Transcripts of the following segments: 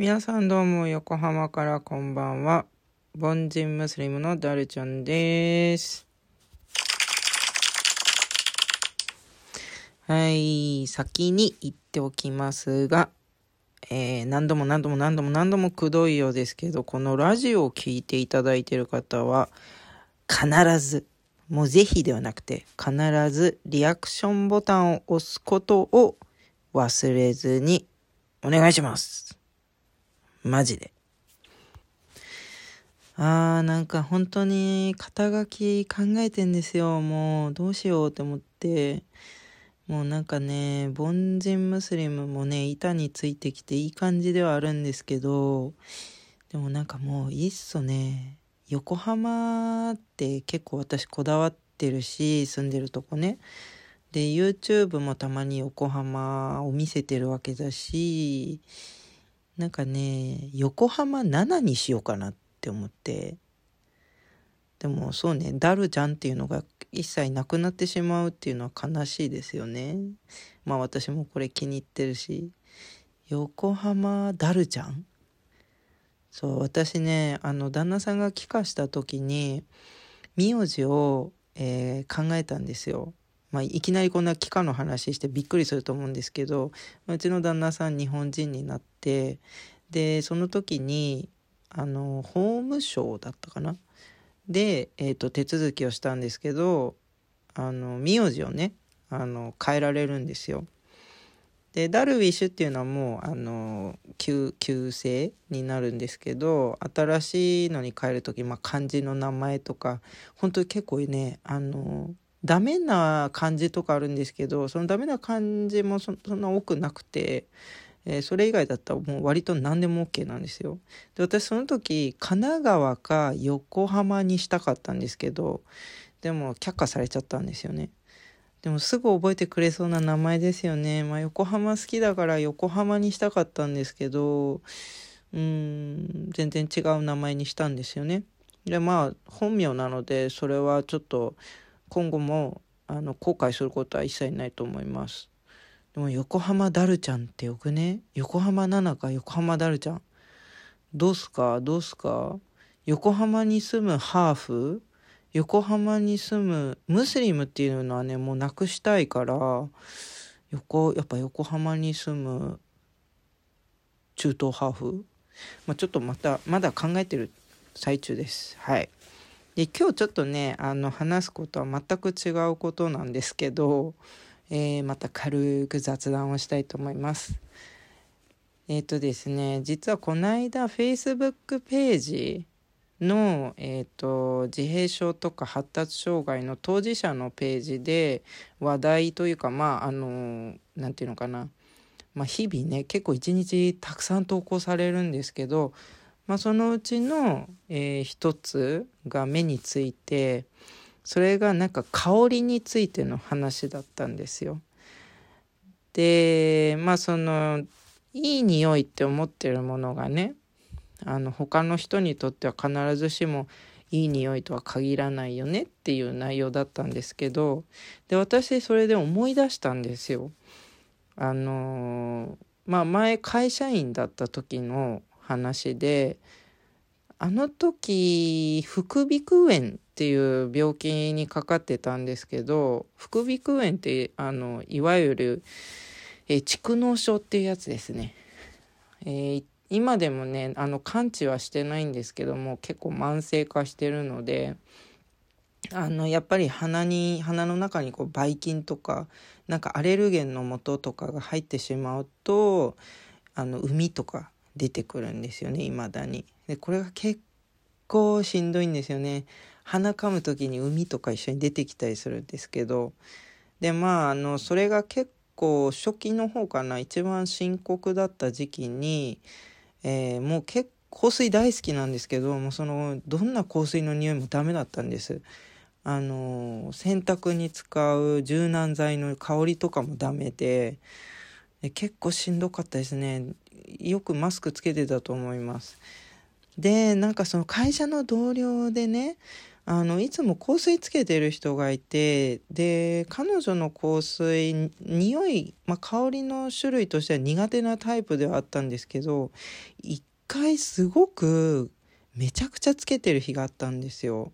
皆さんどうも横浜からこんばんは。凡人ムスリムのダルちゃんです。はい、先に言っておきますが、えー何度も何度も何度も何度もくどいようですけど、このラジオを聞いていただいている方は、必ず、もうぜひではなくて、必ずリアクションボタンを押すことを忘れずにお願いします。マジで。あー、なんか本当に肩書き考えてんですよ。もうどうしようって思って。もうなんかね、凡人ムスリムもね、板についてきていい感じではあるんですけど、でもなんかもういっそね、横浜って結構私こだわってるし、住んでるとこね。で、YouTube もたまに横浜を見せてるわけだし、なんかね、横浜7にしようかなって思って。でもそうね、ダルちゃんっていうのが一切なくなってしまうっていうのは悲しいですよね。まあ私もこれ気に入ってるし。横浜ダルちゃん？そう、私ね、あの、旦那さんが帰化した時に、名字を、えー考えたんですよ。まあ、いきなりこんな帰化の話してびっくりすると思うんですけど、うちの旦那さん日本人になって、で、その時に、あの、法務省だったかな？で、えっ、と、手続きをしたんですけど、あの、名字をね、あの、変えられるんですよ。で、ダルウィッシュっていうのはもう、あの、旧、旧姓になるんですけど、新しいのに変えるとき、まあ、漢字の名前とか、本当に結構ね、あの、ダメな漢字とかあるんですけど、そのダメな漢字もそそんな多くなくて、えーそれ以外だったらもう割と何でも OK なんですよ。で、私その時、神奈川か横浜にしたかったんですけど、でも却下されちゃったんですよね。でもすぐ覚えてくれそうな名前ですよね。まあ横浜好きだから横浜にしたかったんですけど、うん、全然違う名前にしたんですよね。で、まあ本名なので、それはちょっと今後もあの後悔することは一切ないと思います。でも横浜ダルちゃんってよくね？横浜奈々か横浜ダルちゃん。どうすか？どうすか？横浜に住むハーフ？横浜に住むムスリムっていうのはねもうなくしたいから横やっぱ横浜に住む中東ハーフ、まあ、ちょっとまたまだ考えてる最中です。はい。で今日ちょっとねあの話すことは全く違うことなんですけど、えーまた軽く雑談をしたいと思います。えっ、とですね実はこの間 Facebook ページの、えー、と自閉症とか発達障害の当事者のページで話題というかまああのなんていうのかな、まあ、日々ね結構一日たくさん投稿されるんですけど、まあ、そのうちの、えー一つが目についてそれがなんか香りについての話だったんですよ。でまあそのいい匂いって思ってるものがねあの他の人にとっては必ずしもいい匂いとは限らないよねっていう内容だったんですけどで私それで思い出したんですよ。あのまあ前会社員だった時の話であの時副鼻腔炎っていう病気にかかってたんですけど副鼻腔炎ってあのいわゆる、え蓄膿症っていうやつですね。えー今でもねあの完治はしてないんですけども結構慢性化してるのであのやっぱり鼻に鼻の中にこうばい菌とかなんかアレルゲンの元とかが入ってしまうとあの海とか出てくるんですよね未だに。でこれが結構しんどいんですよね。鼻かむ時に海とか一緒に出てきたりするんですけどでまああのそれが結構初期の方かな一番深刻だった時期に、えーもう結構香水大好きなんですけどもうそのどんな香水の匂いもダメだったんです。あの洗濯に使う柔軟剤の香りとかもダメでで結構しんどかったですねよくマスクつけてたと思いますでなんかその会社の同僚でねあのいつも香水つけてる人がいてで彼女の香水匂い、まあ、香りの種類としては苦手なタイプではあったんですけど一回すごくめちゃくちゃつけてる日があったんですよ。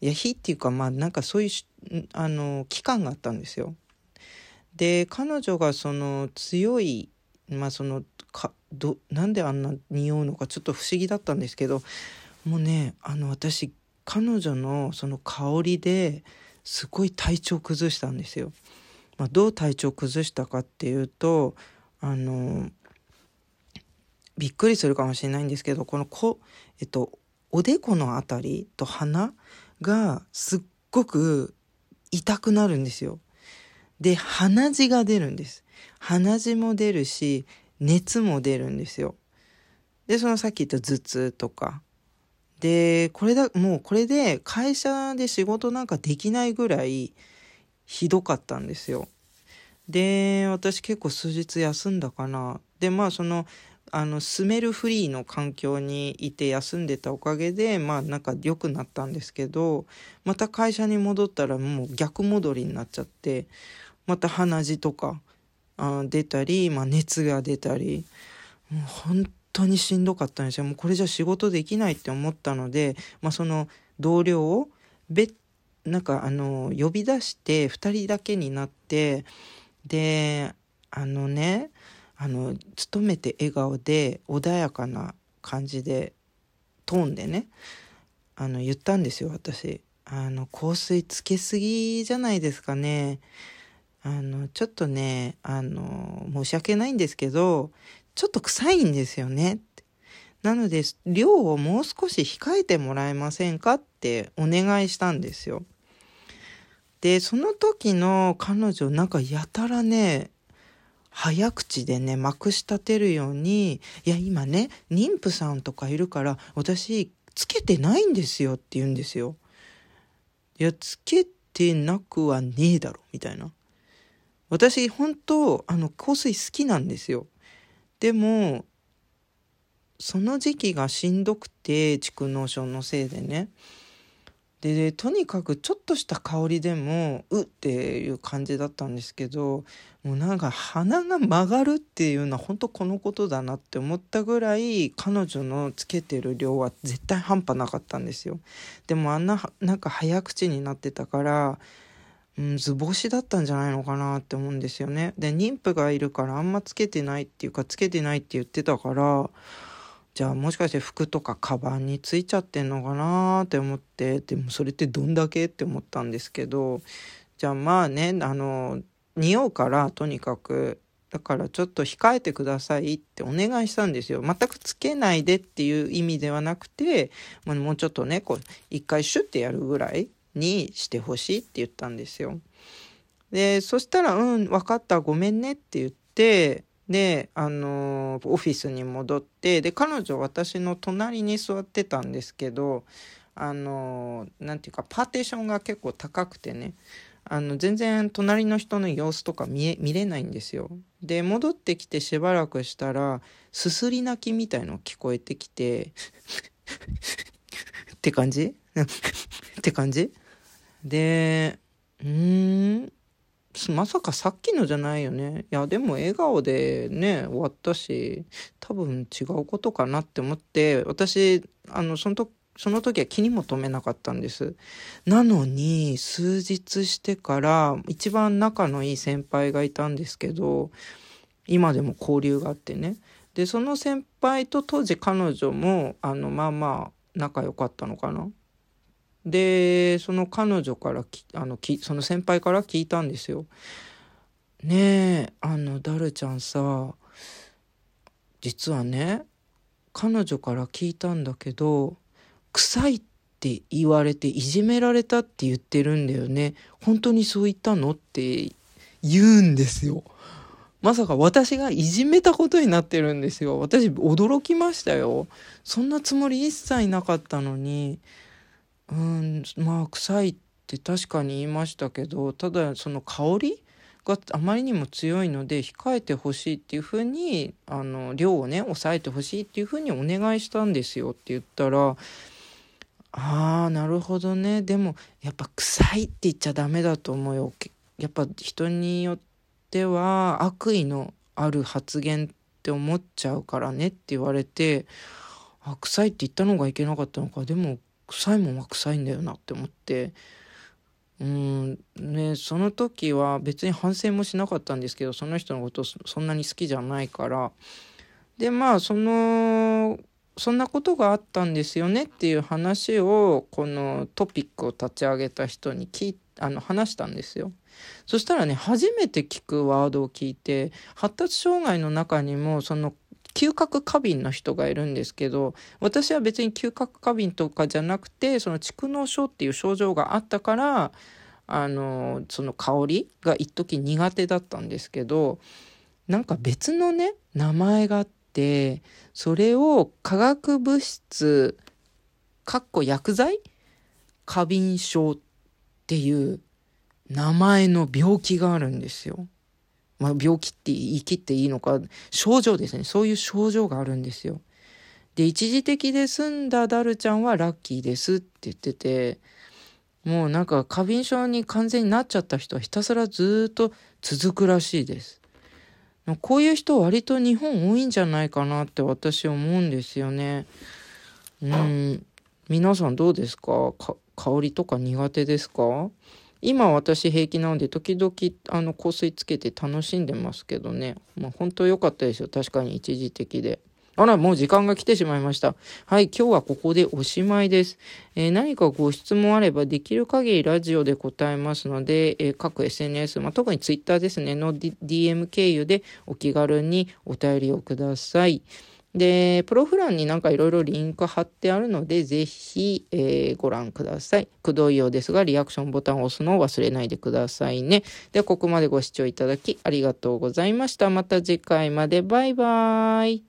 いや日っていうかまあなんかそういうあの期間があったんですよ。で彼女がその強いまあそのかどなんであんな匂うのかちょっと不思議だったんですけどもうねあの私彼女のその香りですごい体調崩したんですよ。まあ、どう体調崩したかっていうとあのびっくりするかもしれないんですけどこのこ、えっと、おでこの辺りと鼻がすっごく痛くなるんですよ。で鼻血が出るんです。鼻血も出るし熱も出るんですよ。でそのさっき言った頭痛とかでこれだもうこれで会社で仕事なんかできないぐらいひどかったんですよ。で私結構数日休んだかな。でまあそのあのスメルフリーの環境にいて休んでたおかげでまあなんか良くなったんですけどまた会社に戻ったらもう逆戻りになっちゃってまた鼻血とか出たり、まあ、熱が出たりもう本当にしんどかったんですよ。もうこれじゃ仕事できないって思ったので、まあ、その同僚をべなんかあの呼び出して2人だけになってであのねあの勤めて笑顔で穏やかな感じでトーンでねあの言ったんですよ私。あの香水つけすぎじゃないですかね。あのちょっとねあの申し訳ないんですけどちょっと臭いんですよねなので量をもう少し控えてもらえませんかってお願いしたんですよでその時の彼女なんかやたらね早口でねまくし立てるように「いや今ね妊婦さんとかいるから私つけてないんですよ」って言うんですよ。いやつけてなくはねえだろみたいな。私本当あの香水好きなんですよ。でもその時期がしんどくて蓄膿症のせいでねでとにかくちょっとした香りでもうっていう感じだったんですけどもうなんか鼻が曲がるっていうのは本当このことだなって思ったぐらい彼女のつけてる量は絶対半端なかったんですよ。でもあんななんか早口になってたからうん、図星だったんじゃないのかなって思うんですよね。で妊婦がいるからあんまつけてないっていうかつけてないって言ってたからじゃあもしかして服とかカバンについちゃってんのかなって思ってでもそれってどんだけって思ったんですけどじゃあまあねあの匂うからとにかくだからちょっと控えてくださいってお願いしたんですよ。全くつけないでっていう意味ではなくて、まあ、もうちょっとねこう一回シュッてやるぐらいにしてほしいって言ったんですよ。でそしたら「うん分かったごめんね」って言ってであのオフィスに戻ってで彼女私の隣に座ってたんですけどあの何て言うかパーテーションが結構高くてねあの全然隣の人の様子とか見え見れないんですよ。で戻ってきてしばらくしたらすすり泣きみたいの聞こえてきて って感じ？って感じ？でうんまさかさっきのじゃないよね。いや、でも笑顔でね、終わったし、多分違うことかなって思って、私、あの、その時、その時は気にも留めなかったんです。なのに、数日してから、一番仲のいい先輩がいたんですけど、今でも交流があってね。で、その先輩と当時彼女も、あの、まあまあ、仲良かったのかな。でその彼女からあのきその先輩から聞いたんですよ。ねえあのダルちゃんさ実はね彼女から聞いたんだけど臭いって言われていじめられたって言ってるんだよね本当にそう言ったの？って言うんですよ。まさか私がいじめたことになってるんですよ。私驚きましたよ。そんなつもり一切なかったのに。うんまあ臭いって確かに言いましたけどただその香りがあまりにも強いので控えてほしいっていうふうにあの量をね抑えてほしいっていうふうにお願いしたんですよって言ったらああ、なるほどね。でも、やっぱ臭いって言っちゃダメだと思うよ。やっぱ人によっては悪意のある発言って思っちゃうからねって言われて、あ、臭いって言ったのがいけなかったのか。でも、臭いもんは臭いんだよなって思って。うんねその時は別に反省もしなかったんですけどその人のことそんなに好きじゃないからでまあそのそんなことがあったんですよねっていう話をこのトピックを立ち上げた人に聞あの話したんですよ。そしたらね初めて聞くワードを聞いて発達障害の中にもその嗅覚過敏の人がいるんですけど私は別に嗅覚過敏とかじゃなくてその蓄膿症っていう症状があったからあのその香りが一時苦手だったんですけどなんか別のね名前があってそれを化学物質かっこ薬剤？過敏症っていう名前の病気があるんですよ。まあ、病気って言い切っていいのか症状ですねそういう症状があるんですよ。で一時的で済んだダルちゃんはラッキーですって言っててもうなんか過敏症に完全になっちゃった人はひたすらずっと続くらしいです。こういう人割と日本多いんじゃないかなって私思うんですよね。うん。皆さんどうですか香りとか苦手ですか？今私平気なので時々あの香水つけて楽しんでますけどね。まあ本当良かったですよ。確かに一時的で。あら、もう時間が来てしまいました。はい、今日はここでおしまいです。えー、何かご質問あればできる限りラジオで答えますので、えー、各 SNS、まあ、特に Twitter ですね、の DM 経由でお気軽にお便りをください。で、プロフランになんかいろいろリンク貼ってあるので、ぜひ、えー、ご覧ください。くどいようですが、リアクションボタンを押すのを忘れないでくださいね。では、ここまでご視聴いただきありがとうございました。また次回までバイバーイ。